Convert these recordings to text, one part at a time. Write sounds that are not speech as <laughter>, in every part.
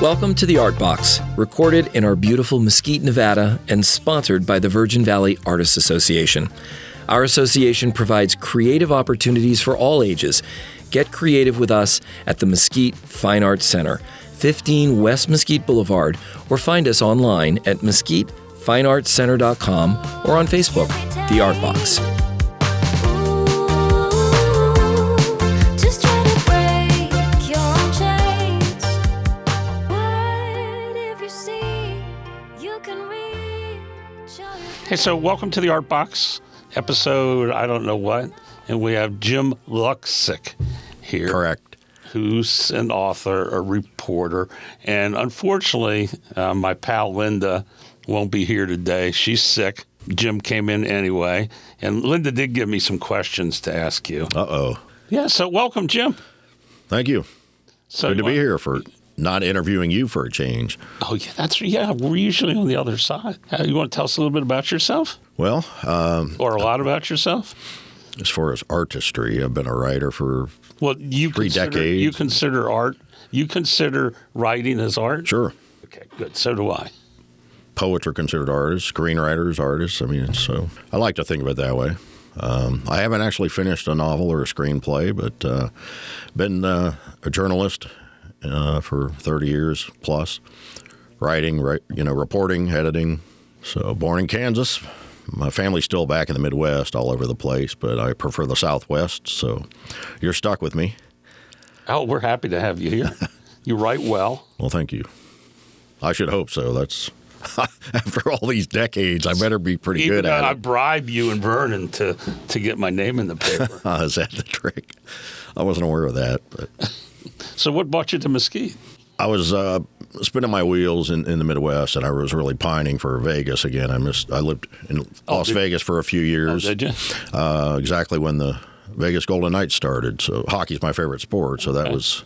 Welcome to the Art Box, recorded in our beautiful Mesquite, Nevada, and sponsored by the Virgin Valley Artists Association. Our association provides creative opportunities for all ages. Get creative with us at the Mesquite Fine Arts Center, 15 West Mesquite Boulevard, or find us online at mesquitefineartscenter.com or on Facebook, The Art Box. Hey, so welcome to the Art Box episode. I don't know what, and we have Jim Luksic here. Correct. Who's an author, a reporter, and unfortunately, uh, my pal Linda won't be here today. She's sick. Jim came in anyway, and Linda did give me some questions to ask you. Uh oh. Yeah, so welcome, Jim. Thank you. So Good to be here for not interviewing you for a change. Oh yeah, that's yeah. We're usually on the other side. Uh, you want to tell us a little bit about yourself, Well, um, or a lot about yourself? as far as artistry, I've been a writer for Well, you Three consider, decades. You consider art. You consider writing as art. sure Okay, good. So do I. poets are considered artists, screenwriters artists. I mean, so I like to think of it that way. Um, I haven't actually finished a novel or a screenplay, but uh, been uh, a journalist uh, for 30 years plus, writing, right, you know, reporting, editing. So born in Kansas. My family's still back in the Midwest, all over the place, but I prefer the Southwest. So you're stuck with me. Oh, we're happy to have you here. <laughs> you write well. Well, thank you. I should hope so. That's <laughs> after all these decades, I better be pretty Even good at I it. I bribe you and Vernon to to get my name in the paper. <laughs> Is that the trick? I wasn't aware of that, but so, what brought you to Mesquite? I was uh, spinning my wheels in, in the Midwest, and I was really pining for Vegas again. I missed. I lived in Oh, Las Vegas for a few years, Did you? uh, exactly when the Vegas Golden Knights started. So hockey's my favorite sport, so that Okay. was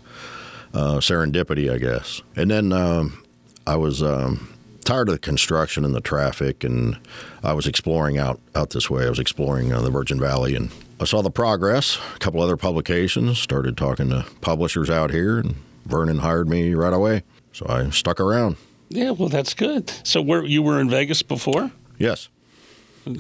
uh, serendipity, I guess. And then um, I was um, tired of the construction and the traffic, and I was exploring out out this way. I was exploring uh, the Virgin Valley, and I saw the progress. A couple other publications. Started talking to publishers out here, and Vernon hired me right away. So I stuck around. Yeah. Well, that's good. So, where you were in Vegas before? Yes.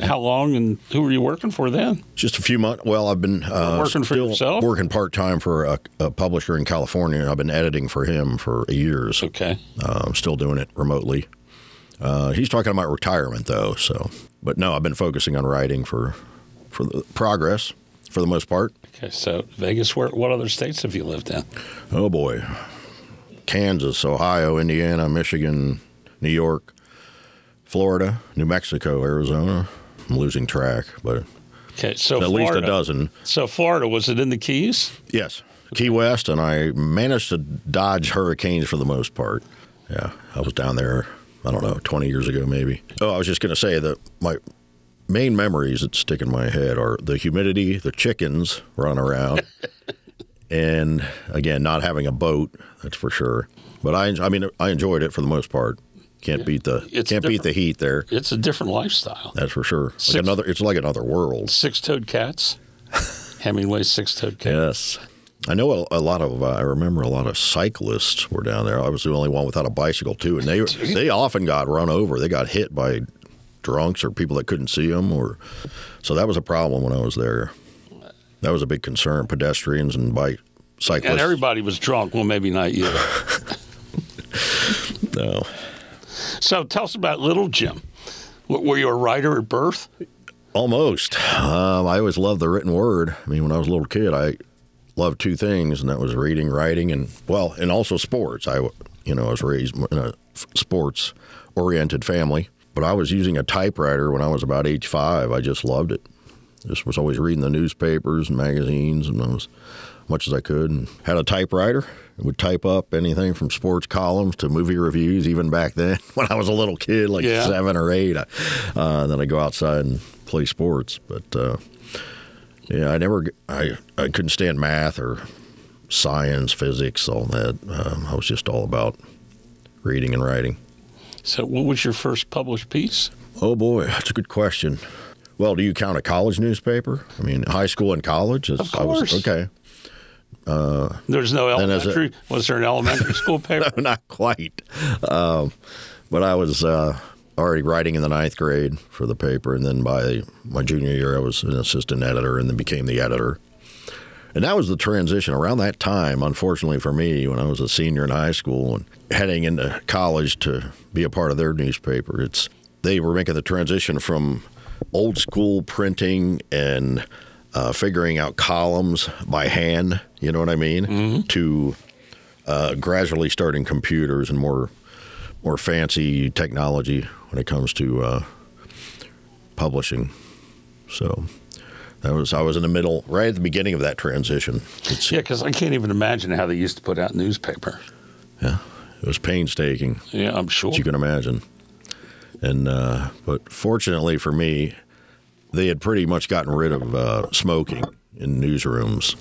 How long and who were you working for then? Just a few months. Well, I've been uh, Working for still yourself? working part time for a, a publisher in California. I've been editing for him for years. Okay. Uh, I'm still doing it remotely. Uh, he's talking about retirement though, so but no, I've been focusing on writing for for the progress for the most part. Okay. So, Vegas. Where? What other states have you lived in? Oh boy, Kansas, Ohio, Indiana, Michigan, New York, Florida, New Mexico, Arizona. I'm losing track, but Okay. So, at least a dozen. So, Florida was it in the Keys? Yes, Key West, and I managed to dodge hurricanes for the most part. Yeah, I was down there. I don't know, 20 years ago maybe. Oh, I was just going to say that my main memories that stick in my head are the humidity, the chickens running around, <laughs> and again, not having a boat. That's for sure. But I, I mean, I enjoyed it for the most part. Can't beat the It's can't beat the heat there. It's a different lifestyle. That's for sure. Like another, it's like another world. Six-toed cats. <laughs> Hemingway's six-toed cats. Yes. I know a, a lot of. Uh, I remember a lot of cyclists were down there. I was the only one without a bicycle too, and they <laughs> they often got run over. They got hit by drunks or people that couldn't see them, or so that was a problem when I was there. That was a big concern. Pedestrians and bike cyclists. And everybody was drunk. Well, maybe not you. <laughs> No. so tell us about Little Jim. Were you a writer at birth? Almost. Um, I always loved the written word. I mean, when I was a little kid, I loved two things, and that was reading, writing, and well, and also sports. I, you know, I was raised in a sports-oriented family, but I was using a typewriter when I was about age five. I just loved it. Just was always reading the newspapers and magazines, and as much as I could, and had a typewriter. and would type up anything from sports columns to movie reviews, even back then <laughs> when I was a little kid, like Yeah. seven or eight. I- Uh, then I'd go outside and play sports, but uh, yeah, I never, I, I couldn't stand math or science, physics, all that. Um, I was just all about reading and writing. So what was your first published piece? Oh boy, that's a good question. Well, do you count a college newspaper? I mean, high school and college? It's- Of course. I was, okay. There's no as a- elementary. was there an elementary school <laughs> paper? no, not quite. Um, but I was uh, already writing in the ninth grade for the paper, and then by my junior year, I was an assistant editor, and then became the editor. And that was the transition around that time. Unfortunately for me, when I was a senior in high school and heading into college to be a part of their newspaper, it's they were making the transition from old school printing and uh, figuring out columns by hand. You know what I mean? To uh, gradually starting computers and more more fancy technology when it comes to uh, publishing. So that was I was in the middle, right at the beginning of that transition. It's, yeah, because I can't even imagine how they used to put out newspaper. yeah, it was painstaking, Yeah, I'm sure. you can imagine. And uh, but fortunately for me, they had pretty much gotten rid of uh, smoking in newsrooms.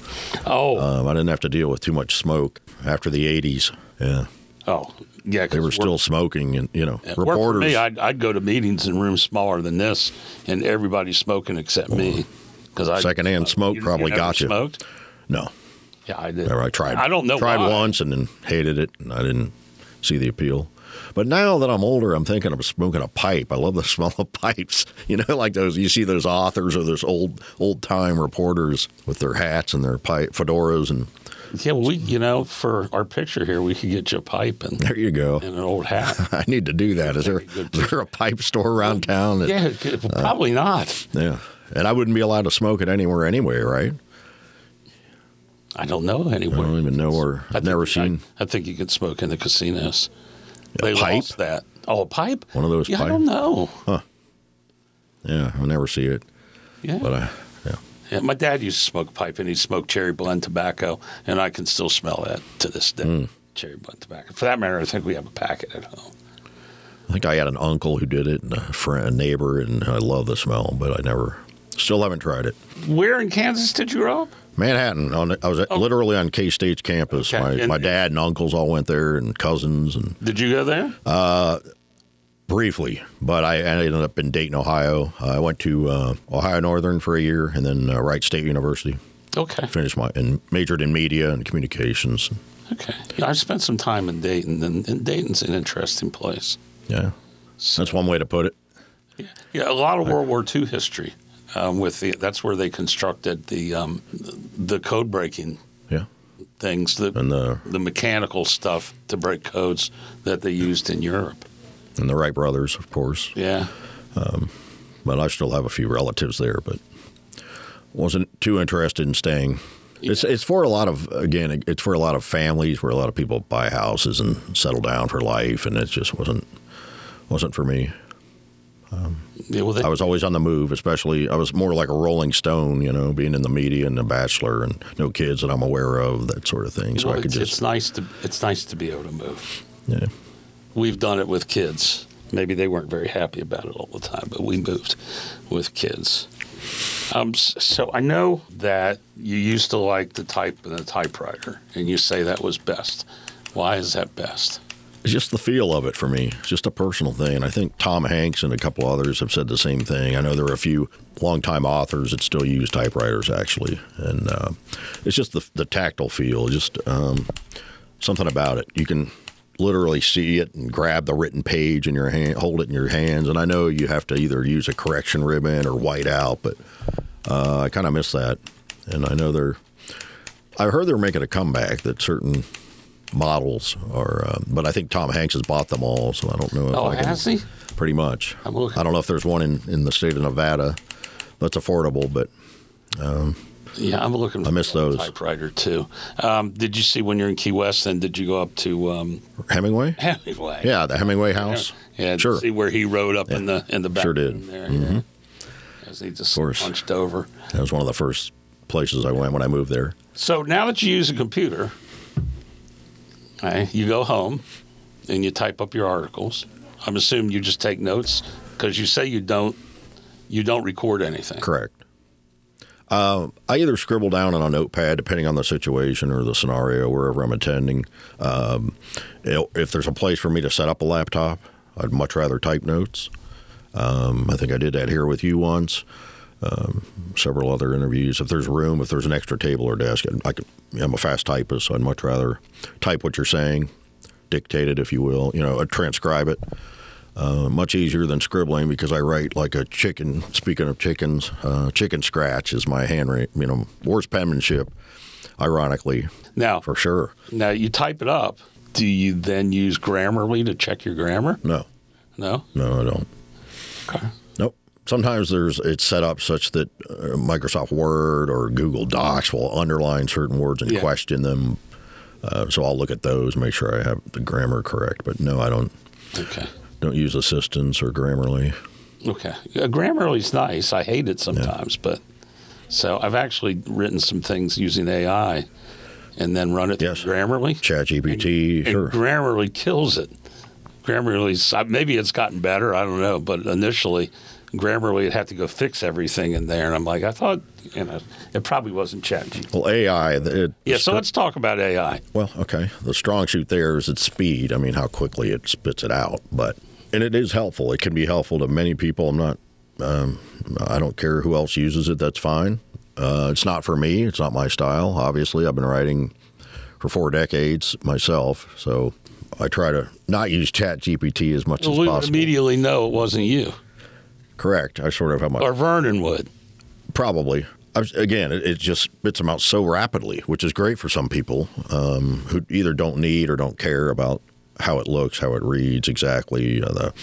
oh, Um, I didn't have to deal with too much smoke after the '80s. Yeah, oh, yeah. they were work- still smoking, and you know, reporters. For me, I'd, I'd go to meetings in rooms smaller than this, and everybody's smoking except me. Because I Secondhand smoke probably never got you. Smoked? no, Yeah, I did. Or I tried. I don't know. Tried why. once and then hated it, and I didn't see the appeal. But now that I'm older, I'm thinking of smoking a pipe. I love the <laughs> smell of pipes. You know, like those. You see those authors or those old old time reporters with their hats and their pipe fedoras, and Yeah, well, we, you know, for our picture here, we could get you a pipe and, there you go. and an old hat. <laughs> I need to do that. Is there is there a pipe store around town? That, yeah, probably uh, not. yeah. And I wouldn't be allowed to smoke it anywhere anyway, right? I don't know anywhere. I don't even know where. I I've never I- seen I, think you could smoke in the casinos. A they pipe? lost that. Oh, a pipe? One of those Yeah, I don't know. Huh. Yeah, I never see it. Yeah. But I, yeah. yeah, my dad used to smoke pipe, and he'd smoke cherry blend tobacco, and I can still smell that to this day. Hmm. Cherry blend tobacco. For that matter, I think we have a packet at home. I think I had an uncle who did it, and a friend, a neighbor, and I love the smell, but I never, still haven't tried it. Where in Kansas did you grow up? Manhattan, on I was at, literally on K State's campus. Oh. Okay, My, and- my dad and uncles all went there, and cousins, and Did you go there? briefly. But I, ended up in Dayton, Ohio. I went to uh, Ohio Northern for a year, and then uh, Wright State University. okay. Finished my and majored in media and communications. Okay. Yeah, I spent some time in Dayton, and, and Dayton's an interesting place. Yeah, that's one way to put it. Yeah, a lot of World War II history. Um, with the, that's where they constructed the um, the code breaking Yeah, things, the and the the mechanical stuff to break codes that they used in Europe. and the Wright brothers, of course. Yeah. but I still have a few relatives there, but wasn't too interested in staying. It's it's for a lot of again, it's for a lot of families where a lot of people buy houses and settle down for life, and it just wasn't wasn't for me. Yeah. Well, they, I was always on the move, especially I was more like a Rolling Stone, you know, being in the media and a bachelor and no kids that I'm aware of, that sort of thing. So well, I could it's, it's nice to it's nice to be able to move. yeah. We've done it with kids. Maybe they weren't very happy about it all the time, but we moved with kids. Um, so I know that you used to like the type in the typewriter, and you say that was best. Why is that best? Just the feel of it for me. It's just a personal thing. And I think Tom Hanks and a couple others have said the same thing. I know there are a few longtime authors that still use typewriters, actually. And uh, it's just the, the tactile feel, just um, something about it. You can literally see it and grab the written page in your hand, hold it in your hands. And I know you have to either use a correction ribbon or white out, but uh, I kind of miss that. And I know they're, I heard they're making a comeback that certain models are, uh, but I think Tom Hanks has bought them all, so I don't know if Oh, I can. has he? Pretty much. I'm looking. I don't know if there's one in, in the state of Nevada that's affordable, but Yeah, I'm looking. I miss those. typewriter too. Um, did you see when you're in Key West? Then did you go up to um, Hemingway? Hemingway? Yeah, the Hemingway house. Yeah, sure. See where he rode up in the in the back Sure did. there. Yeah. As he just hunched over. That was one of the first places I went when I moved there. So now that you use a computer, you go home and you type up your articles. I'm assuming you just take notes because you say you don't you don't record anything. Correct. Uh, I either scribble down on a notepad, depending on the situation or the scenario, wherever I'm attending. Um, if there's a place for me to set up a laptop, I'd much rather type notes. Um, I think I did that here with you once. Um, several other interviews. If there's room, if there's an extra table or desk, I can. I'm a fast typist, so I'd much rather type what you're saying, dictate it, if you will. You know, uh, transcribe it. Uh, much easier than scribbling because I write like a chicken. Speaking of chickens, uh, chicken scratch is my handwriting. You know, worst penmanship. Ironically, Now, for sure. now you type it up. Do you then use Grammarly to check your grammar? No, No. no, I don't. Okay. Sometimes there's it's set up such that uh, Microsoft Word or Google Docs will underline certain words and Yeah. question them. Uh, so I'll look at those, make sure I have the grammar correct. But no, I don't Okay. don't use Assistance or Grammarly. Okay. Uh, Grammarly's nice. I hate it sometimes, but so I've actually written some things using AI and then run it Yes. through Grammarly. ChatGPT, And sure. Grammarly kills it. Grammarly's maybe it's gotten better. I don't know, but initially, Grammarly would have to go fix everything in there, and I'm like, I thought, you know, it probably wasn't ChatGPT. well, AI. It, Yeah, so let's talk about AI. Well, okay. The strong suit there is its speed. I mean, how quickly it spits it out. But and it is helpful. It can be helpful to many people. I'm not. Um, I don't care who else uses it. That's fine. Uh, it's not for me. It's not my style. Obviously, I've been writing for four decades myself, so I try to not use Chat GPT as much as possible. We would possible. immediately know it wasn't you, Correct. I sort of have my or Vernon would. Probably. I was, again, it, it just spits them out so rapidly, which is great for some people um, who either don't need or don't care about how it looks, how it reads exactly. Uh, the,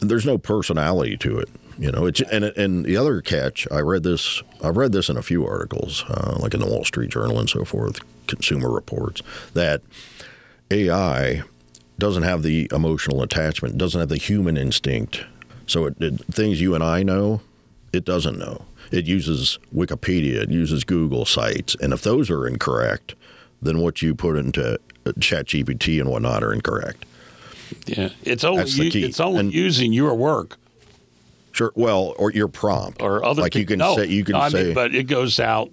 there's no personality to it, you know. It's and and the other catch, I read this. I read this in a few articles, uh, like in the Wall Street Journal and so forth, Consumer Reports, that AI doesn't have the emotional attachment, doesn't have the human instinct. So it, it, things you and I know, it doesn't know. It uses Wikipedia, it uses Google sites, and if those are incorrect, then what you put into uh, ChatGPT and whatnot are incorrect. Yeah, it's only u- it's only And- using your work Sure. Well, or your prompt, or other like you people- can no, say you can no, say mean, but it goes out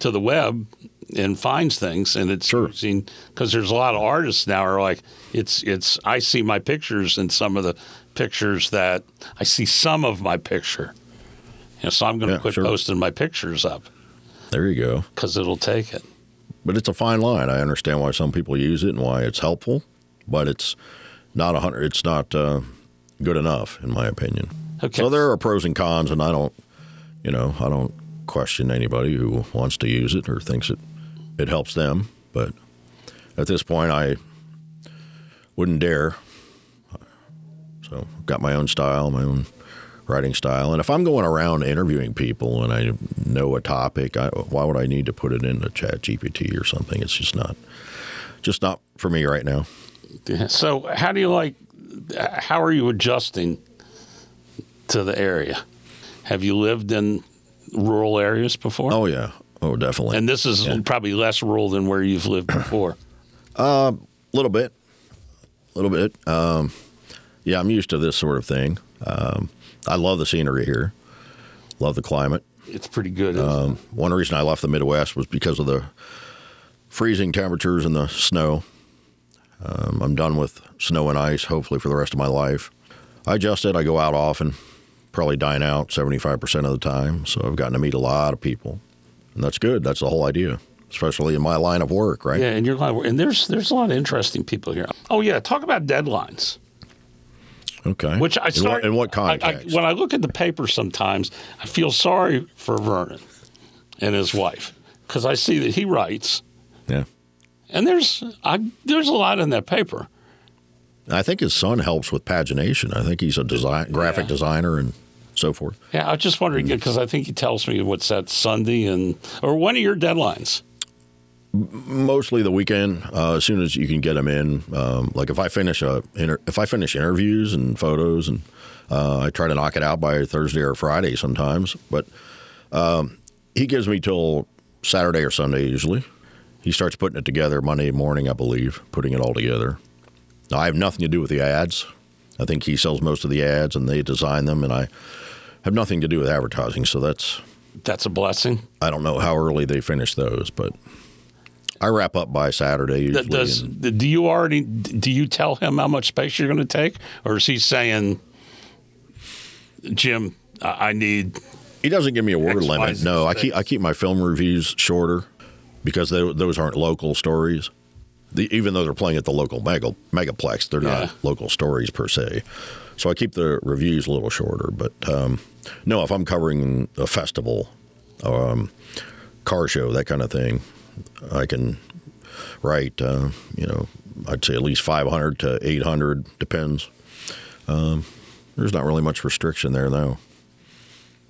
to the web and finds things, and it's Sure. using because there's a lot of artists now are like it's it's I see my pictures and some of the pictures that I see some of my picture, you know, so I'm going to Yeah, quit sure. posting my pictures up there you go. because it'll take it. But it's a fine line. I understand why some people use it and why it's helpful, but it's not a hundred. It's not uh, good enough, in my opinion. Okay. So there are pros and cons, and I don't, you know, I don't question anybody who wants to use it or thinks it it helps them. But at this point, I wouldn't dare. So I've got my own style, my own writing style, and if I'm going around interviewing people and I know a topic, I, why would I need to put it into Chat GPT or something? It's just not, just not for me right now. So how do you like? How are you adjusting to the area? Have you lived in rural areas before? Oh yeah, oh definitely. And this is probably less rural than where you've lived before. A little bit, a little bit. Um, yeah, I'm used to this sort of thing. Um, I love the scenery here. Love the climate. It's pretty good. isn't it? Um, one reason I left the Midwest was because of the freezing temperatures and the snow. Um, I'm done with snow and ice, hopefully for the rest of my life. I adjusted. I go out often, probably dine out 75% of the time. So I've gotten to meet a lot of people, and that's good. That's the whole idea, especially in my line of work, right? yeah, and you're like, and there's there's a lot of interesting people here. Oh yeah, talk about deadlines. Okay. Which I In start what, in what I- I- context? when I look at the paper, sometimes I feel sorry for Vernon and his wife because I see that he writes, yeah. and there's I, there's a lot in that paper. I think his son helps with pagination. I think he's a design, graphic Yeah. designer and so forth. Yeah, I was just wondering Mm. because I think he tells me what's that Sunday and or when are your deadlines? Mostly the weekend, uh, as soon as you can get them in. Um, like if I finish a inter- if I finish interviews and photos, and uh, I try to knock it out by Thursday or Friday sometimes. But um, he gives me till Saturday or Sunday usually. He starts putting it together Monday morning, I believe, putting it all together. Now, I have nothing to do with the ads. I think he sells most of the ads and they design them, and I have nothing to do with advertising. So that's That's a blessing. I don't know how early they finish those, but I wrap up by Saturday usually. Does and- do you already do you tell him how much space you're going to take, or is he saying, Jim, I need He doesn't give me a word X, Y, limit. Z No, I keep I keep my film reviews shorter because they, those aren't local stories. The, even though they're playing at the local mega, megaplex, they're Yeah. not local stories per se. So I keep the reviews a little shorter. But um, no, if I'm covering a festival, um, car show, that kind of thing, I can write. Uh, you know, I'd say at least 500 to 800 depends. Um, there's not really much restriction there, though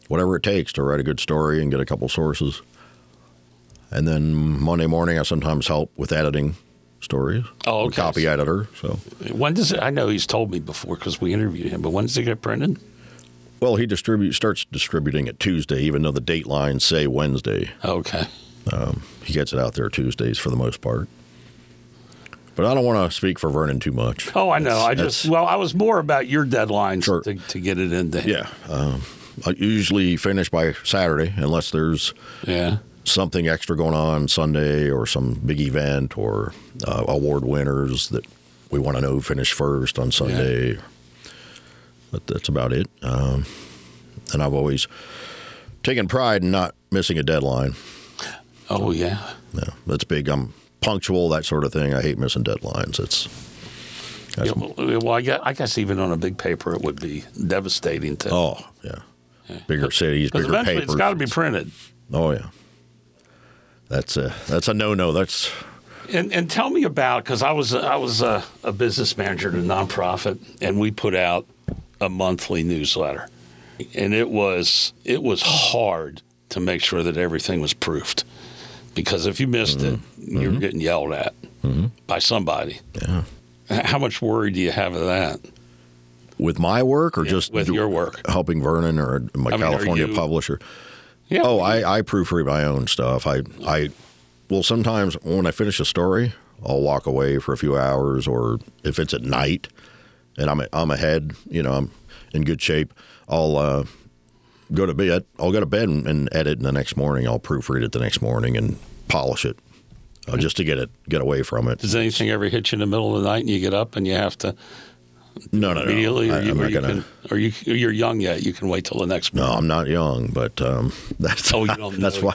whatever it takes to write a good story and get a couple sources. And then Monday morning, I sometimes help with editing stories. Oh, okay. Copy editor. So, When does it? I know he's told me before because we interviewed him, but when does it get printed? well, he distributes starts distributing it Tuesday, even though the date lines say Wednesday. Okay. He gets it out there Tuesdays for the most part. But I don't want to speak for Vernon too much. Oh, I know. I just well, I was more about your deadlines Sure. to, to get it in him. Yeah, um, I usually finish by Saturday, unless there's Yeah. something extra going on Sunday or some big event or uh, award winners that we want to know finish first on Sunday. But that's about it. Um, and I've always taken pride in not missing a deadline. Oh yeah. Yeah, that's big. I'm punctual, that sort of thing. I hate missing deadlines. It's Yeah, well, well, I guess, I guess even on a big paper, it would be devastating to. oh yeah, bigger cities, bigger eventually papers. it's got to be printed. Oh yeah, that's a that's a no no. That's And, and tell me about because I was I was a, a business manager at a nonprofit, and we put out a monthly newsletter, and it was it was hard to make sure that everything was proofed, because if you missed it, mm-hmm. you were mm-hmm. getting yelled at mm-hmm. by somebody. yeah. How much worry do you have of that With my work or Yeah, just with your work? helping Vernon or my I mean, California you- publisher? Yeah. Oh, I, I proofread my own stuff. I I well sometimes when I finish a story, I'll walk away for a few hours, or if it's at night and I'm I'm ahead, you know, I'm in good shape. I'll uh, go to bed. I'll go to bed and, and edit, and the next morning I'll proofread it the next morning and polish it, uh, just to get it get away from it. Does anything ever hit you in the middle of the night and you get up and you have to No, no, no. immediately, I, or, you, I'm not gonna. Can, or you you're young yet? You can wait till the next Morning. No. I'm not young, but um, <laughs> that's Oh, you don't that's why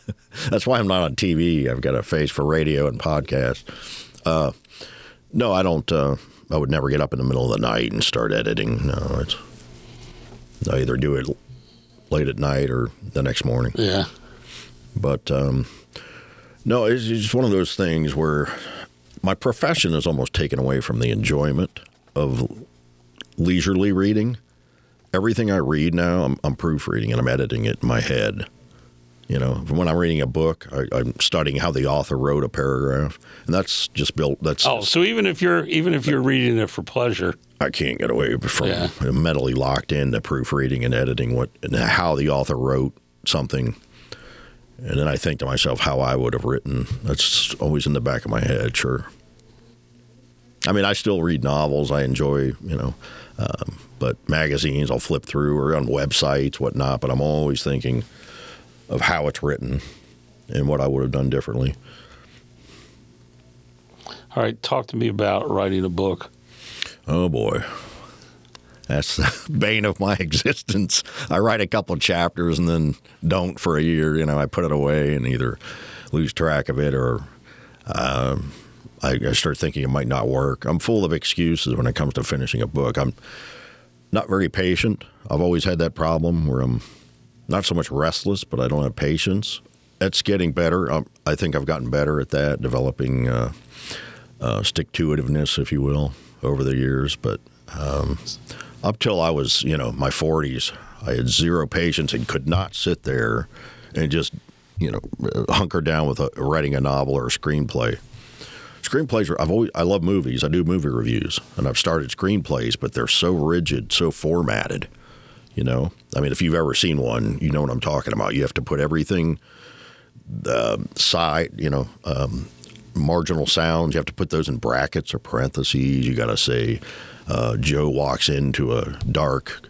<laughs> that's why I'm not on TV. I've got a face for radio and podcast. Uh, no, I don't. Uh, I would never get up in the middle of the night and start editing. No, it's I either do it late at night or the next morning. Yeah. But um, no, it's just one of those things where my profession is almost taken away from the enjoyment of leisurely reading. Everything I read now, I'm, I'm proofreading and I'm editing it in my head. You know, when I'm reading a book, I, I'm studying how the author wrote a paragraph, and that's just built. That's Oh, so even if you're even if you're reading it for pleasure, I can't get away from Yeah. mentally locked in into proofreading and editing what and how the author wrote something. And then I think to myself how I would have written. That's always in the back of my head, sure. I mean, I still read novels. I enjoy, you know, um, but magazines I'll flip through or on websites, whatnot. But I'm always thinking of how it's written and what I would have done differently. all right, talk to me about writing a book. Oh boy. That's <laughs> the bane of my <laughs> existence. I write a couple chapters and then don't for a year. You know, I put it away and either lose track of it or um, I, I start thinking it might not work. I'm full of excuses when it comes to finishing a book. I'm not very patient. I've always had that problem where I'm not so much restless, but I don't have patience. That's getting better. Um, I think I've gotten better at that, developing uh, uh, stick to itiveness, if you will, over the years. But um, up till I was, you know, my 40s, I had zero patience and could not sit there and just, you know, hunker down with a, writing a novel or a screenplay. Screenplays are, I've always, I love movies. I do movie reviews and I've started screenplays, but they're so rigid, so formatted. You know, I mean, if you've ever seen one, you know what I'm talking about. You have to put everything, the side, you know, um, marginal sounds. You have to put those in brackets or parentheses. You got to say, uh, Joe walks into a dark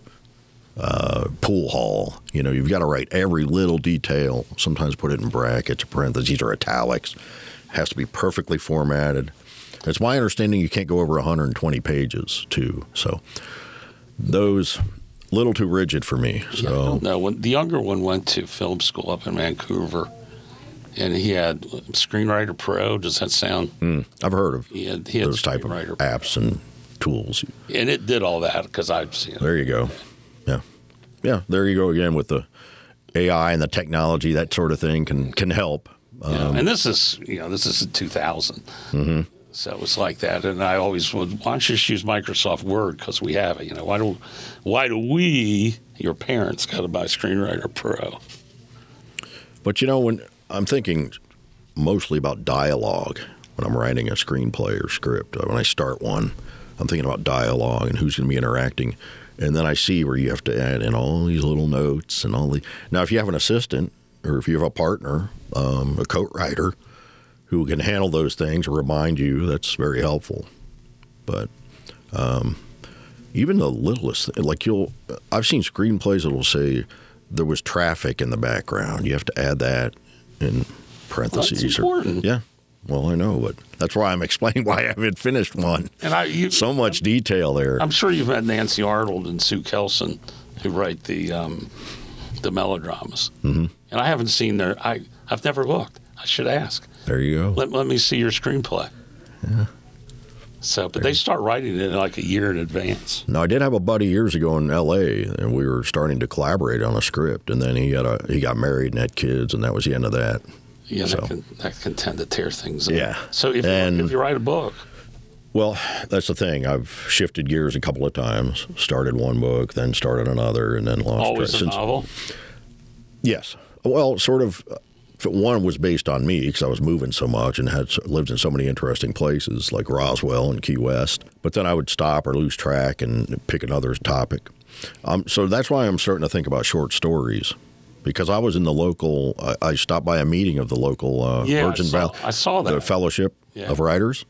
uh, pool hall. You know, you've got to write every little detail. Sometimes put it in brackets or parentheses or italics. Has to be perfectly formatted. It's my understanding you can't go over 120 pages too. So those little too rigid for me. So No, when the younger one went to film school up in Vancouver, and he had Screenwriter Pro. Does that sound? mm, I've heard of He had, he had those type of apps and tools. and it did all that because I've seen it. There you go. Yeah, yeah. There you go again with the AI and the technology. That sort of thing can can help. Know, and this is you know this is in 2000. Mm-hmm. So it was like that, and I always would. Why don't you just use Microsoft Word because we have it? You know, why do why do we, your parents, got to buy Screenwriter Pro? But you know, when I'm thinking mostly about dialogue when I'm writing a screenplay or script, uh, when I start one, I'm thinking about dialogue and who's going to be interacting. And then I see where you have to add in all these little notes and all the. Now, if you have an assistant or if you have a partner, um, a co-writer who can handle those things remind you, that's very helpful. But um, even the littlest, like you'll, I've seen screenplays that'll say there was traffic in the background. You have to add that in parentheses. or- important. yeah. Well, I know, but that's why I'm <laughs> explaining why I haven't finished one. And I, you, So much detail there. I'm sure you've met Nancy Arnold and Sue Kelson, who write the um, the melodramas. Mm-hmm. And I haven't seen their. I I've never looked. I should ask. There you go. Let, let me see your screenplay. So, but they start writing it like a year in advance. Now, I did have a buddy years ago in L.A. and we were starting to collaborate on a script, and then he had a he got married and had kids, and that was the end of that. Yeah, So- that, can, that can tend to tear things up. Yeah. So if, And- if you write a book, Well, that's the thing. I've shifted gears a couple of times. Started one book, then started another, and then lost always track. a Since- novel. Yes. Well, sort of. One was based on me because I was moving so much and had lived in so many interesting places like Roswell and Key West. But then I would stop or lose track and pick another topic. Um, so that's why I'm starting to think about short stories because I was in the local. I, I stopped by a meeting of the local uh, Yeah, Virgin Valley, I saw the that. Fellowship Yeah. of Writers,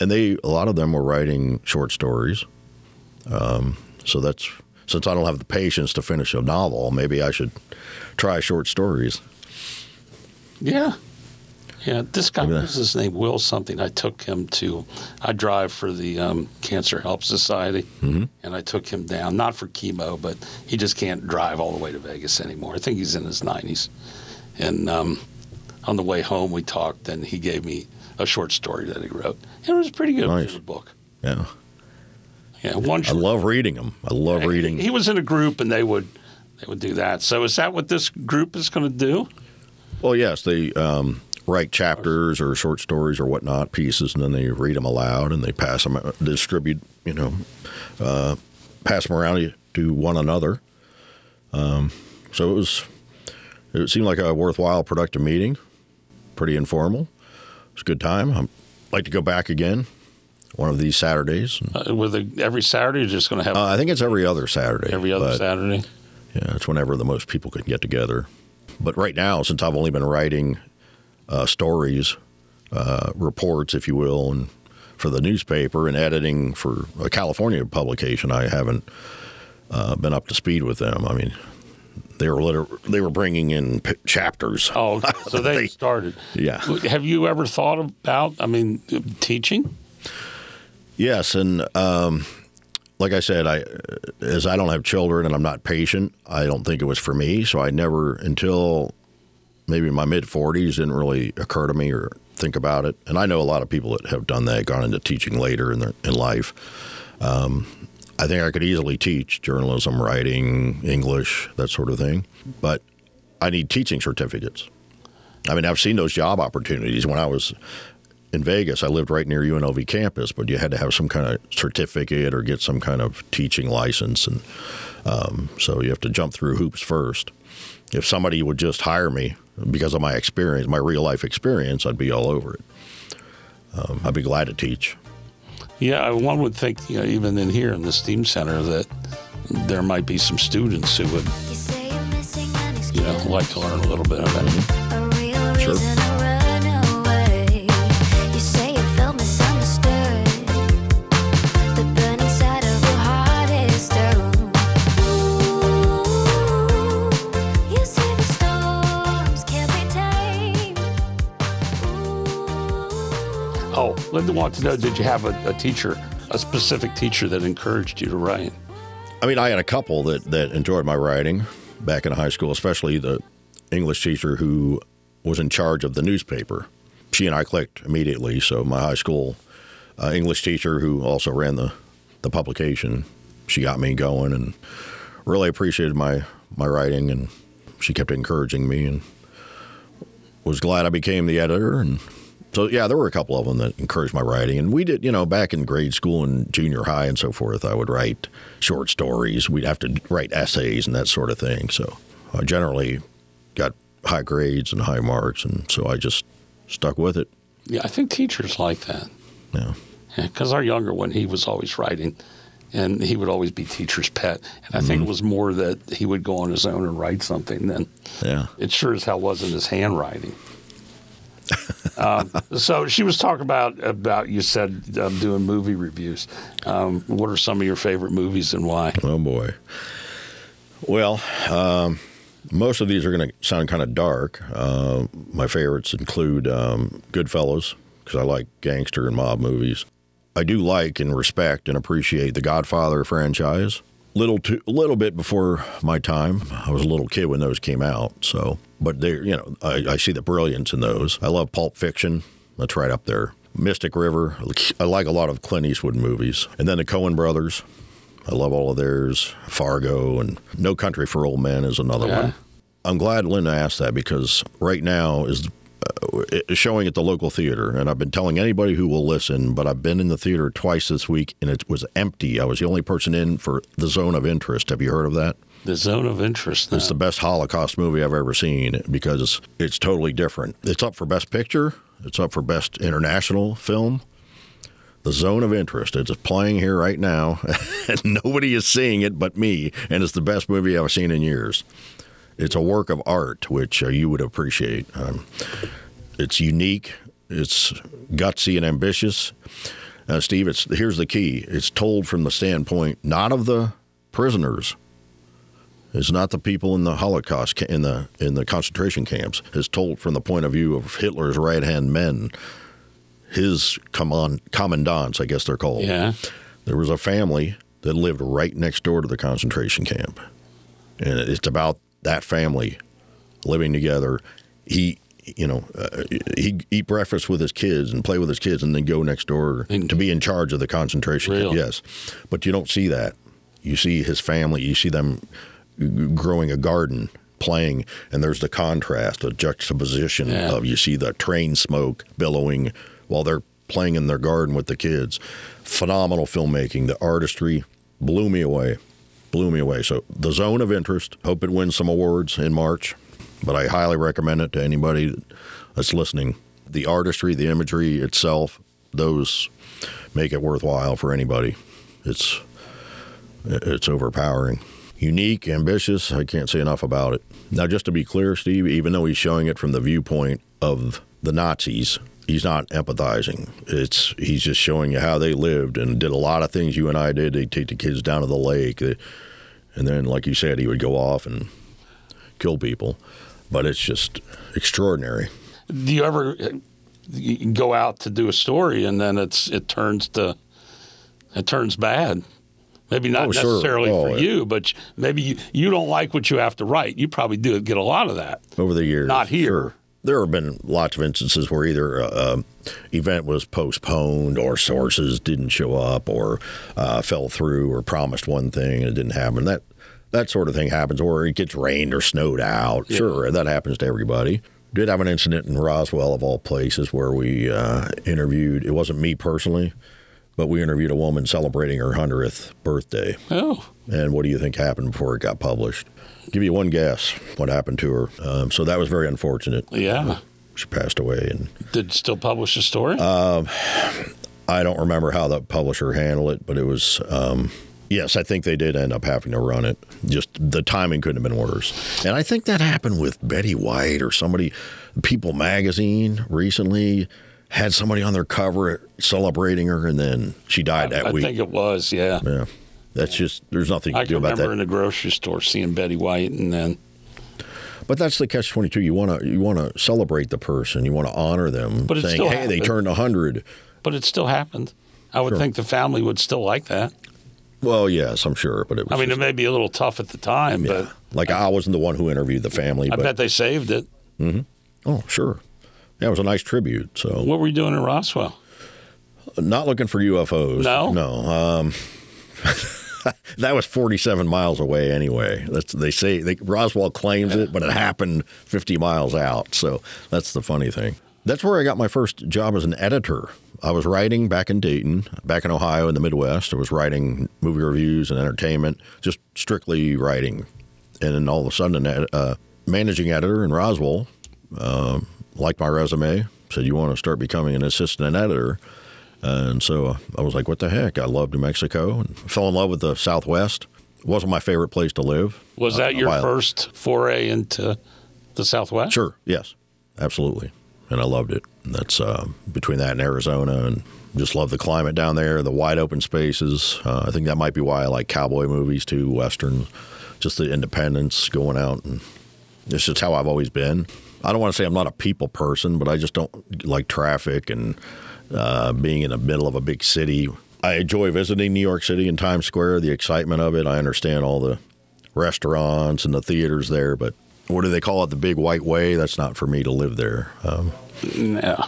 and they a lot of them were writing short stories. Um, so that's since I don't have the patience to finish a novel, maybe I should try short stories. Yeah. Yeah, this guy, Maybe what that- was his name? Will something. I took him to, I drive for the um, Cancer Help Society, Mm-hmm. and I took him down, not for chemo, but he just can't drive all the way to Vegas anymore. I think he's in his 90s. And um, on the way home, we talked, and he gave me a short story that he wrote. It was pretty good. It was Nice. a book. Yeah, Yeah, one I love reading them. I love reading. He was in a group, and they would they would do that. So is that what this group is going to do? Well, yes, they um, write chapters or short stories or whatnot, pieces, and then they read them aloud and they pass them, uh, distribute, you know, uh, pass them around to one another. Um, so it was, it seemed like a worthwhile, productive meeting. Pretty informal. It was a good time. I'd like to go back again one of these Saturdays. Uh, with a, every Saturday, you're just going to have Uh, I think it's every other Saturday. every other Saturday. Yeah, it's whenever the most people can get together. But right now, since I've only been writing uh, stories, uh, reports, if you will, and for the newspaper and editing for a California publication, I haven't uh, been up to speed with them. I mean, they were liter- they were bringing in p- chapters. Oh, okay. <laughs> so they, They- started. Yeah. Have you ever thought about? I mean, teaching? Yes, and um, like I said, I as I don't have children and I'm not patient, I don't think it was for me. So I never until maybe my mid 40s didn't really occur to me or think about it. And I know a lot of people that have done that, gone into teaching later in their in life. Um, I think I could easily teach journalism, writing, English, that sort of thing, but I need teaching certificates. I mean, I've seen those job opportunities when I was in Vegas. I lived right near UNLV campus, but you had to have some kind of certificate or get some kind of teaching license, and um, so you have to jump through hoops first. If somebody would just hire me because of my experience, my real life experience, I'd be all over it. Um, I'd be glad to teach. Yeah, one would think, you know, even in here in the STEAM Center, that there might be some students who would, You say you're missing an you know, like to learn a little bit of it. A real Sure. Linda wanted to know: Did you have a, a teacher, a specific teacher that encouraged you to write? I mean, I had a couple that that enjoyed my writing back in high school, especially the English teacher who was in charge of the newspaper. She and I clicked immediately. So my high school uh, English teacher, who also ran the the publication, she got me going and really appreciated my my writing, and she kept encouraging me and was glad I became the editor and. So yeah, there were a couple of them that encouraged my writing, and we did. You know, back in grade school and junior high and so forth, I would write short stories. We'd have to write essays and that sort of thing. So I generally got high grades and high marks, and so I just stuck with it. Yeah, I think teachers like that. Yeah. Because our younger one, he was always writing, and he would always be teacher's pet. And I think mm-hmm. it was more that he would go on his own and write something than Yeah. it sure as hell wasn't his handwriting. Um, so she was talking about about you said um, doing movie reviews. Um, what are some of your favorite movies and why? Oh boy. Well, um, most of these are going to sound kind of dark. Uh, my favorites include um, Goodfellas because I like gangster and mob movies. I do like and respect and appreciate the Godfather franchise. Little too, a little bit before my time. I was a little kid when those came out. So, but they, you know, I, I see the brilliance in those. I love Pulp Fiction. That's right up there. Mystic River. I like a lot of Clint Eastwood movies, and then the Coen Brothers. I love all of theirs. Fargo and No Country for Old Men is another Yeah. one. I'm glad Linda asked that because right now is Uh, showing at the local theater, and I've been telling anybody who will listen. But I've been in the theater twice this week, and it was empty. I was the only person in for the Zone of Interest. Have you heard of that? The zone of interest. It's the best Holocaust movie I've ever seen because it's totally different. It's up for Best Picture. It's up for Best International Film. The Zone of Interest. It's playing here right now, <laughs> and nobody is seeing it but me. And it's the best movie I've seen in years. It's a work of art, which uh, you would appreciate. Um, it's unique. It's gutsy and ambitious. Uh, Steve, it's here's the key. It's told from the standpoint not of the prisoners, it's not the people in the Holocaust in the in the concentration camps. It's told from the point of view of Hitler's right hand men, his command, commandants, I guess they're called. Yeah. There was a family that lived right next door to the concentration camp, and it's about that family living together. He, you know, uh, he eat breakfast with his kids and play with his kids, and then go next door And- to be in charge of the concentration camp. Yes, but you don't see that. You see his family. You see them growing a garden, playing, and there's the contrast, the juxtaposition Yeah. of you see the train smoke billowing while they're playing in their garden with the kids. Phenomenal filmmaking. The artistry blew me away. Blew me away. So the zone of interest. Hope it wins some awards in March, but I highly recommend it to anybody that's listening. The artistry, the imagery itself, those make it worthwhile for anybody. It's it's overpowering. Unique, ambitious, I can't say enough about it. Now, just to be clear, Steve, even though he's showing it from the viewpoint of the Nazis, he's not empathizing. It's he's just showing you how they lived and did a lot of things you and I did. They'd take the kids down to the lake, and then, like you said, he would go off and kill people. But it's just extraordinary. Do you ever uh, go out to do a story and then it's it turns to it turns bad? Maybe not Oh, sure. necessarily Oh, for yeah. you, but maybe you, you don't like what you have to write. You probably do get a lot of that. over the years. Not here. Sure. There have been lots of instances where either a, a event was postponed, or sources didn't show up, or uh, fell through, or promised one thing and it didn't happen. That that sort of thing happens, or it gets rained or snowed out. Sure, that happens to everybody. Did have an incident in Roswell, of all places, where we uh, interviewed. It wasn't me personally, but we interviewed a woman celebrating her hundredth birthday. Oh, And what do you think happened before it got published? Give you one guess what happened to her. Um, so that was very unfortunate. yeah. She passed away, and Did still publish the story? Uh, I don't remember how the publisher handled it, but it was. Um, yes, I think they did end up having to run it. Just the timing couldn't have been worse. And I think that happened with Betty White or somebody. People magazine recently had somebody on their cover celebrating her, and then she died that I week. I think it was. Yeah. yeah, that's just there's nothing you I can do about remember that. in the grocery store seeing Betty White, and then But that's the catch twenty two. You want to you want to celebrate the person. You want to honor them, But saying, "Hey, they happened. turned hundred. but it still happened. I would Sure. think the family would still like that. Well, yes, I'm sure, but it was. I mean, it may be a little tough at the time, yeah. like I wasn't the one who interviewed the family, but I but bet they saved it. Mm-hmm. oh, sure, yeah, it was a nice tribute. So, What were you doing in Roswell? not looking for UFOs. No? no. Um, <laughs> that was 47 miles away anyway. That's they say. They, Roswell claims it, but it happened 50 miles out. So that's the funny thing. That's where I got my first job as an editor. I was writing back in Dayton, back in Ohio in the Midwest. I was writing movie reviews and entertainment, just strictly writing. And then all of a sudden, ed- uh, managing editor in Roswell um, liked my resume, said, You want to start becoming an assistant editor? And so uh, I was like, what the heck? I loved New Mexico and fell in love with the Southwest. It wasn't my favorite place to live. Was that your first foray into the Southwest? Sure, yes, absolutely. And I loved it. And that's uh, between that and Arizona and just love the climate down there, the wide open spaces. Uh, I think that might be why I like cowboy movies too, Western, just the independence, going out. And it's just how I've always been. I don't want to say I'm not a people person, but I just don't like traffic and uh, being in the middle of a big city. I enjoy visiting New York City and Times Square, the excitement of it. I understand all the restaurants and the theaters there, but what do they call it? The big white way? That's not for me to live there. Um, No.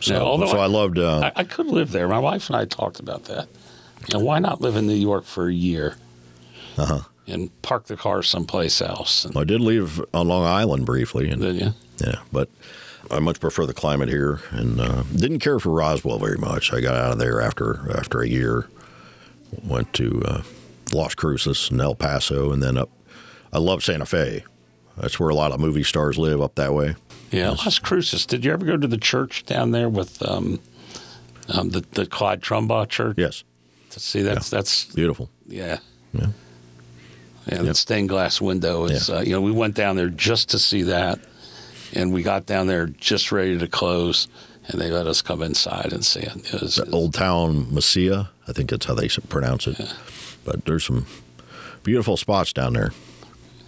so, Yeah, although so I, I- loved. Uh, I, I could live there. My wife and I talked about that. And why not live in New York for a year Uh-huh. And park the car someplace else? I did live on Long Island briefly, and then, yeah. yeah, but I much prefer the climate here, and uh, didn't care for Roswell very much. I got out of there after after a year. Went to uh, Las Cruces and El Paso, and then up. I love Santa Fe. That's where a lot of movie stars live up that way. Yeah, Las Cruces. Did you ever go to the church down there with um, um, the the Clyde Tombaugh Church? Yes, To see that's that's beautiful. yeah. Yeah. Yeah, the stained glass window is. Yeah. Uh, you know, we went down there just to see that, and we got down there just ready to close, and they let us come inside and see it. It was, The Old Town Mesilla, I think that's how they pronounce it. Yeah. But there's some beautiful spots down there.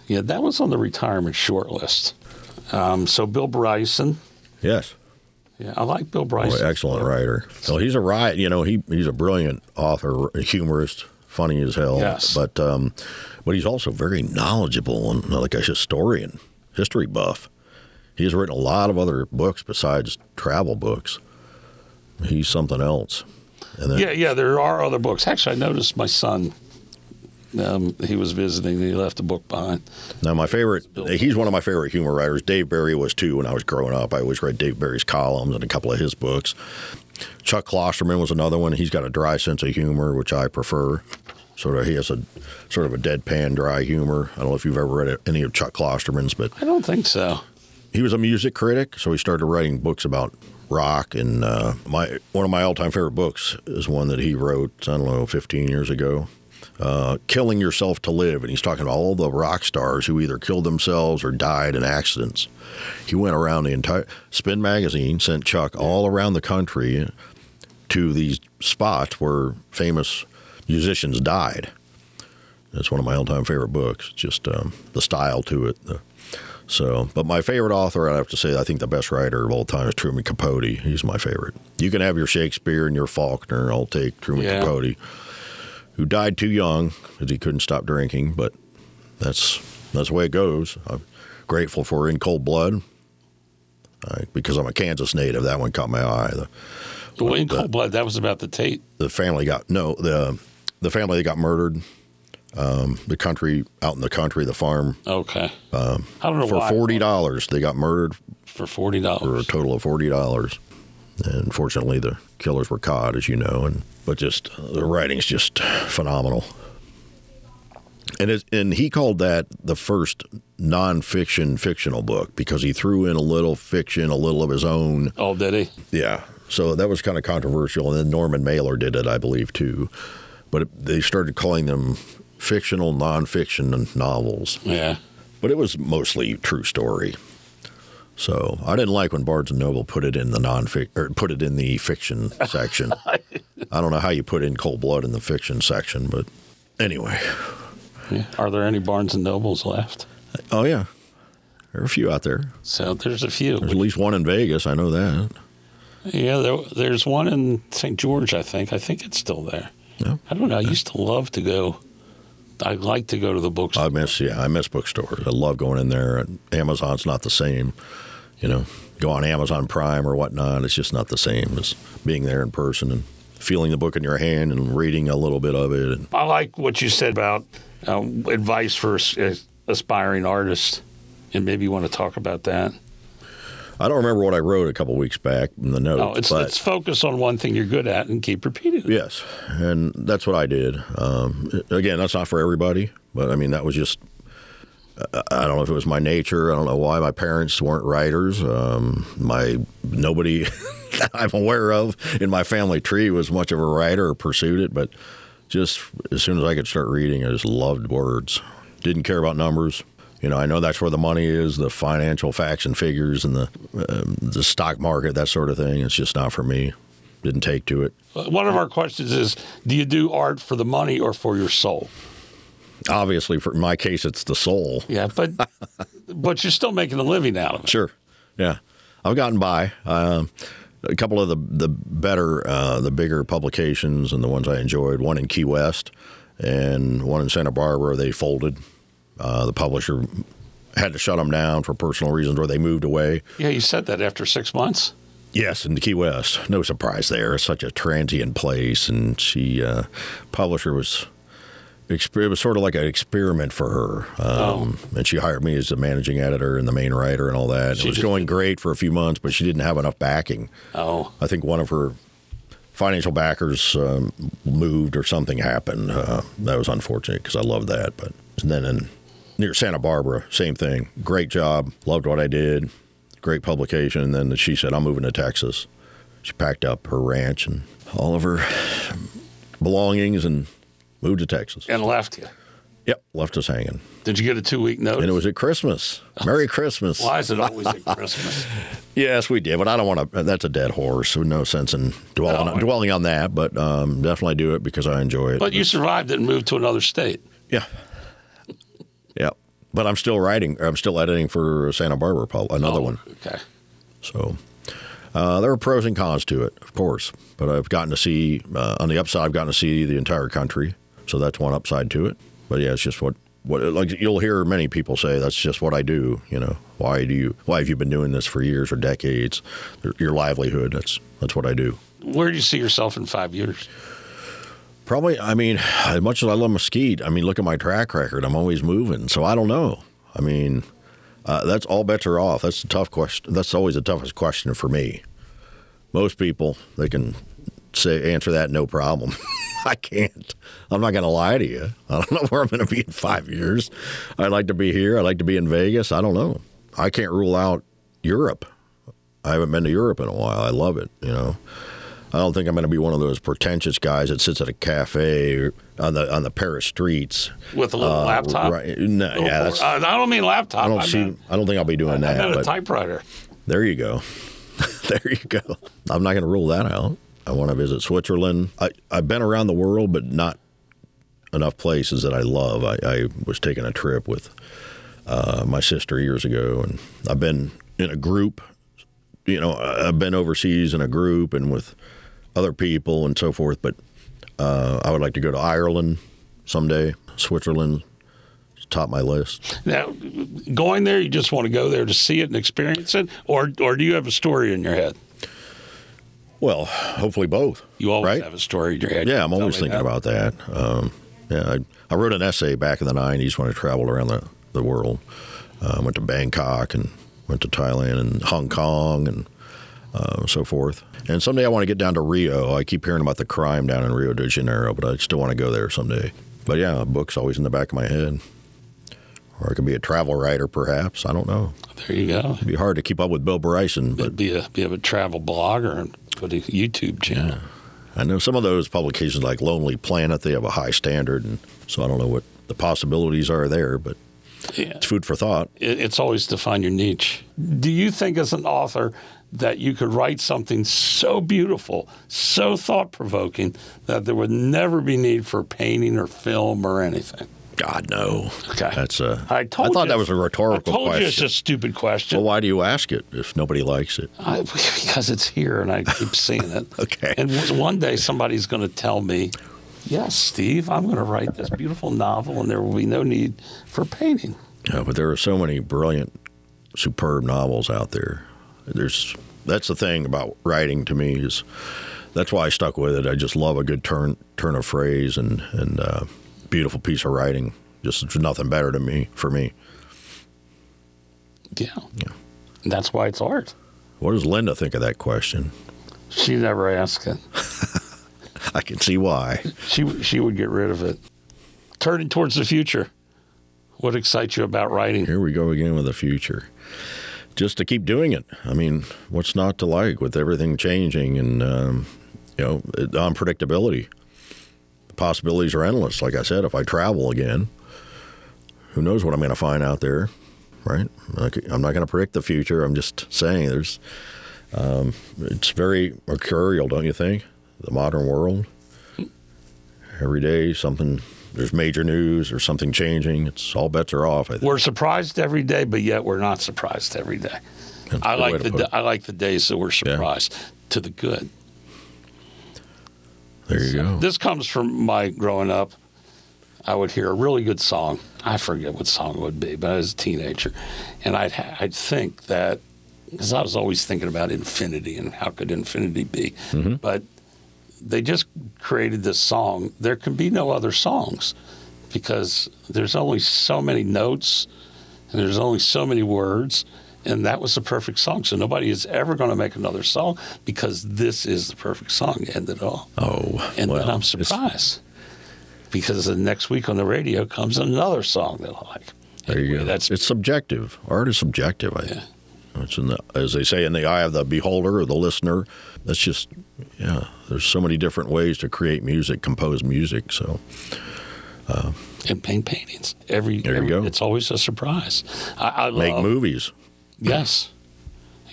yeah, that was on the retirement short list. Um, so Bill Bryson, Yes. yeah, I like Bill Bryson. Boy, Bryson. excellent writer. So he's a riot. You know, he he's a brilliant author, humorist, funny as hell. Yes. But um, but he's also very knowledgeable and like a historian, history buff. He's written a lot of other books besides travel books. He's something else. And then, Yeah, yeah, there are other books. Actually, I noticed my son. Um, he was visiting. and He left a book behind. Now, my favorite, he's one of my favorite humor writers. Dave Barry was too when I was growing up. I always read Dave Barry's columns and a couple of his books. Chuck Klosterman was another one. He's got a dry sense of humor, which I prefer. Sort of, he has a sort of a deadpan, dry humor. I don't know if you've ever read any of Chuck Klosterman's, but I don't think so. he was a music critic, so he started writing books about rock. And uh, my one of my all-time favorite books is one that he wrote. I don't know, 15 years ago. Uh, killing yourself to live, and he's talking about all the rock stars who either killed themselves or died in accidents. He went around the entire Spin magazine sent Chuck all around the country to these spots where famous musicians died. It's one of my all-time favorite books. Just um, the style to it. The, so, but my favorite author, I have to say, I think the best writer of all time is Truman Capote. He's my favorite. You can have your Shakespeare and your Faulkner. I'll take Truman Yeah. Capote, who died too young because he couldn't stop drinking. But that's that's the way it goes. I'm grateful for In Cold Blood I, because I'm a Kansas native. That one caught my eye. The, The in Cold Blood. That was about the Tate. the family got no the the family that got murdered. Um, the country out in the country, the farm Okay. I don't know Um, for why. forty dollars. They got murdered For forty dollars for a total of forty dollars. And fortunately, the killers were caught, as you know. And but just the writing's just phenomenal. And it, and he called that the first nonfiction fictional book because he threw in a little fiction, a little of his own. Oh, did he? Yeah. So that was kind of controversial. And then Norman Mailer did it, I believe, too. But it, they started calling them fictional nonfiction novels Yeah. but it was mostly true story. So I didn't like when Barnes and Noble put it in the non or put it in the fiction section. <laughs> I don't know how you put in Cold Blood in the fiction section, but anyway. yeah. Are there any Barnes and Nobles left? Oh yeah, there are a few out there. So there's a few. There's at least one in Vegas. I know that. Yeah, there, there's one in St. George. I think. I think it's still there. Yeah. I don't know. I used to love to go. I like to go to the bookstore. I miss yeah, I miss bookstores. I love going in there. Amazon's not the same. You know, go on Amazon Prime or whatnot. It's just not the same as being there in person and feeling the book in your hand and reading a little bit of it. And I like what you said about um, advice for as- as aspiring artists, and maybe you want to talk about that. I don't remember what I wrote a couple weeks back in the notes, No, it's but let's focus on one thing you're good at and keep repeating it. yes, and that's what I did. Um, again, that's not for everybody, but I mean that was just. I- I don't know if it was my nature. I don't know why my parents weren't writers. Um, my nobody <laughs> I'm aware of in my family tree was much of a writer or pursued it. But just as soon as I could start reading, I just loved words. Didn't care about numbers. You know, I know that's where the money is, the financial facts and figures, and the um, the stock market, that sort of thing. It's just not for me. Didn't take to it. One of our questions is: Do you do art for the money or for your soul? Obviously, for my case, it's the soul. Yeah, but <laughs> but you're still making a living out of it. Sure. Yeah. I've gotten by. Um, a couple of the the better, uh, the bigger publications and the ones I enjoyed. One in Key West, and one in Santa Barbara. They folded. Uh, the publisher had to shut them down for personal reasons, or they moved away. Yeah, you said that after six months. Yes, in the Key West. No surprise there. It's such a transient place, and she uh, publisher was. It was sort of like an experiment for her, um, and she hired me as the managing editor and the main writer and all that. She it was going great for a few months, but she didn't have enough backing. Oh, I think one of her financial backers um, moved or something happened. Uh, that was unfortunate because I loved that. But then in near Santa Barbara, same thing. Great job. Loved what I did. Great publication. And then she said, "I'm moving to Texas." She packed up her ranch and all of her belongings and moved to Texas. and left you. Yep, left us hanging. Did you get a two week notice? And it was at Christmas. Merry Christmas. Why is it always at Christmas? <laughs> Yes, we did, but I don't want to. That's a dead horse. So no sense in dwelling, No, I- dwelling on that. But um, definitely do it because I enjoy it. But you survived it and moved to another state. yeah, yeah. But I'm still writing. I'm still editing for Santa Barbara, another Oh, one. Okay. So uh, there are pros and cons to it, of course. But I've gotten to see uh, on the upside. I've gotten to see the entire country, so that's one upside to it. But yeah, it's just what what like you'll hear many people say. That's just what I do. You know, why do you? Why have you been doing this for years or decades? Your livelihood. That's that's what I do. Where do you see yourself in five years? Probably, I mean, <sighs> as much as I love Mesquite, I mean, look at my track record. I'm always moving, so I don't know. I mean, uh, that's all bets are off. That's the tough question. That's always the toughest question for me. Most people they can say answer that no problem. <laughs> I can't. I'm not going to lie to you. <laughs> I don't know where I'm going to be in five years. I'd like to be here. I'd like to be in Vegas. I don't know. I can't rule out Europe. I haven't been to Europe in a while. I love it. You know. I don't think I'm going to be one of those pretentious guys that sits at a cafe on the on the Paris streets. With a little laptop? Right? No, Little yeah, that's. Uh, I don't mean laptop. I don't I see. I don't think I'll be doing I that. meant a typewriter. there you go. <laughs> there you go. I'm not going to rule that out. I want to visit Switzerland. I, I've been around the world, but not enough places that I love. I, I was taking a trip with uh, my sister years ago, and I've been in a group. You know, I've been overseas in a group and with other people and so forth. But uh, I would like to go to Ireland someday. Switzerland, top my list. Now, going there, you just want to go there to see it and experience it, or or do you have a story in your head? Well, hopefully both. You always right? have a story in your head. Yeah, I'm always thinking that. about that. Um, yeah, I, I wrote an essay back in the '90s when I traveled around the the world. Uh, went to Bangkok and went to Thailand and Hong Kong and uh, so forth. And someday I want to get down to Rio. I keep hearing about the crime down in Rio de Janeiro, but I still want to go there someday. But yeah, a book's always in the back of my head. Or I could be a travel writer, perhaps. I don't know. There you go. It'd be hard to keep up with Bill Bryson, but Be a be a travel blogger and put a YouTube channel. I know some of those publications, like Lonely Planet, they have a high standard, and so I don't know what the possibilities are there, but Yeah. it's food for thought. It's always to find your niche. Do you think, as an author, that you could write something so beautiful, so thought provoking, that there would never be need for painting or film or anything? God, no. Okay. That's a. I told I thought you- that was a rhetorical I told question. you it's a stupid question. well, why do you ask it if nobody likes it? I, <laughs> because it's here and I keep seeing it. <laughs> Okay. And one day somebody's going to tell me Yes, Steve, I'm going to write this beautiful novel, and there will be no need for painting. Yeah, but there are so many brilliant, superb novels out there. There's that's the thing about writing to me is that's why I stuck with it. I just love a good turn turn of phrase and and uh, beautiful piece of writing. Just nothing better to me for me. Yeah. And that's why it's art. What does Linda think of that question? She never asked it. <laughs> I can see why. She she would get rid of it. Turning towards the future. What excites you about writing? Here we go again with the future. Just to keep doing it. I mean, what's not to like with everything changing and um, you know the unpredictability? The possibilities are endless. Like I said, if I travel again, who knows what I'm going to find out there, right? I'm not going to predict the future. I'm just saying there's. Um, it's very mercurial, don't you think? The modern world. Every day, something. There's major news or something changing. It's all bets are off. I think. We're surprised every day, but yet we're not surprised every day. That's I like the. I like the days that we're surprised to the good. There you go. This comes from my growing up. I would hear a really good song. I forget what song it would be, but I was a teenager, and I'd ha- I'd think that because I was always thinking about infinity and how could infinity be, Mm-hmm. but they just created this song. There can be no other songs because there's only so many notes and there's only so many words. And that was the perfect song. So nobody is ever going to make another song because this is the perfect song. End it all. Oh, And well, then I'm surprised because the next week on the radio comes another song that I like. There you Anyway, go. That's it's subjective. Art is subjective. I think. It's in the, as they say, in the eye of the beholder or the listener. That's just, yeah. There's so many different ways to create music, compose music. So and paint paintings. Every, There you every- go. It's always a surprise. I, I make love, movies. Yes.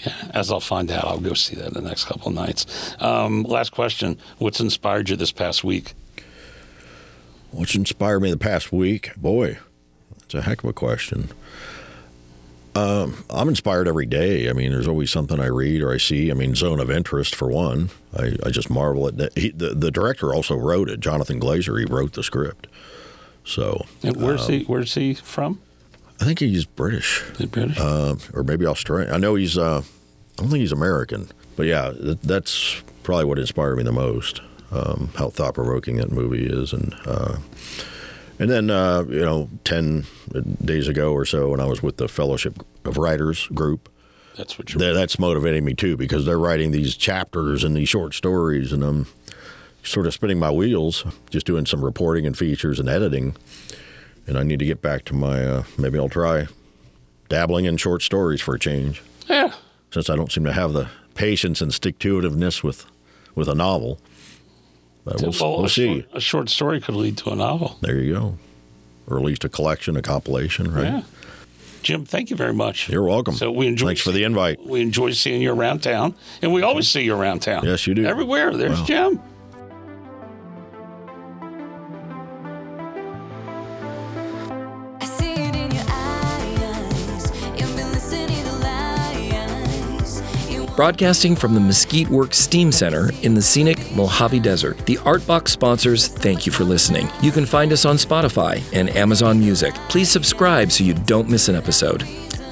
Yeah, as I'll find out, I'll go see that in the next couple of nights. Um, last question: What's inspired you this past week? What's inspired me the past week? Boy, that's a heck of a question. Um, I'm inspired every day. I mean, there's always something I read or I see. I mean, Zone of Interest for one. I, I just marvel at that. He, the, the director also wrote it. Jonathan Glazer. He wrote the script. So And where's Um, he? Where's he from? I think he's British. Is British? uh, or maybe Australian. I know he's. Uh, I don't think he's American, but yeah, th- that's probably what inspired me the most. Um, how thought provoking that movie is, and uh, and then uh, you know, ten days ago or so, when I was with the Fellowship of Writers group, That's what you're. that, that's motivating me too because they're writing these chapters and these short stories, and I'm sort of spinning my wheels, just doing some reporting and features and editing. And I need to get back to my. Uh, maybe I'll try dabbling in short stories for a change, yeah. since I don't seem to have the patience and stick to itiveness with with a novel. We'll, Well, we'll a see. Short, a short story could lead to a novel. There you go, or at least a collection, a compilation, right? Yeah. Jim, thank you very much. You're welcome. So we enjoy. Thanks for the invite. We enjoy seeing you around town, and we always see you around town. Yes, you do. Everywhere. There's Wow. Jim. Broadcasting from the Mesquite Works Steam Center in the scenic Mojave Desert, the Artbox sponsors thank you for listening. You can find us on Spotify and Amazon Music. Please subscribe so you don't miss an episode.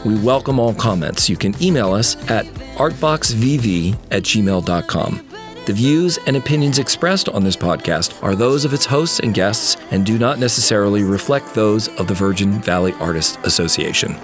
We welcome all comments. You can email us at artboxvv at gmail.com. The views and opinions expressed on this podcast are those of its hosts and guests and do not necessarily reflect those of the Virgin Valley Artists Association.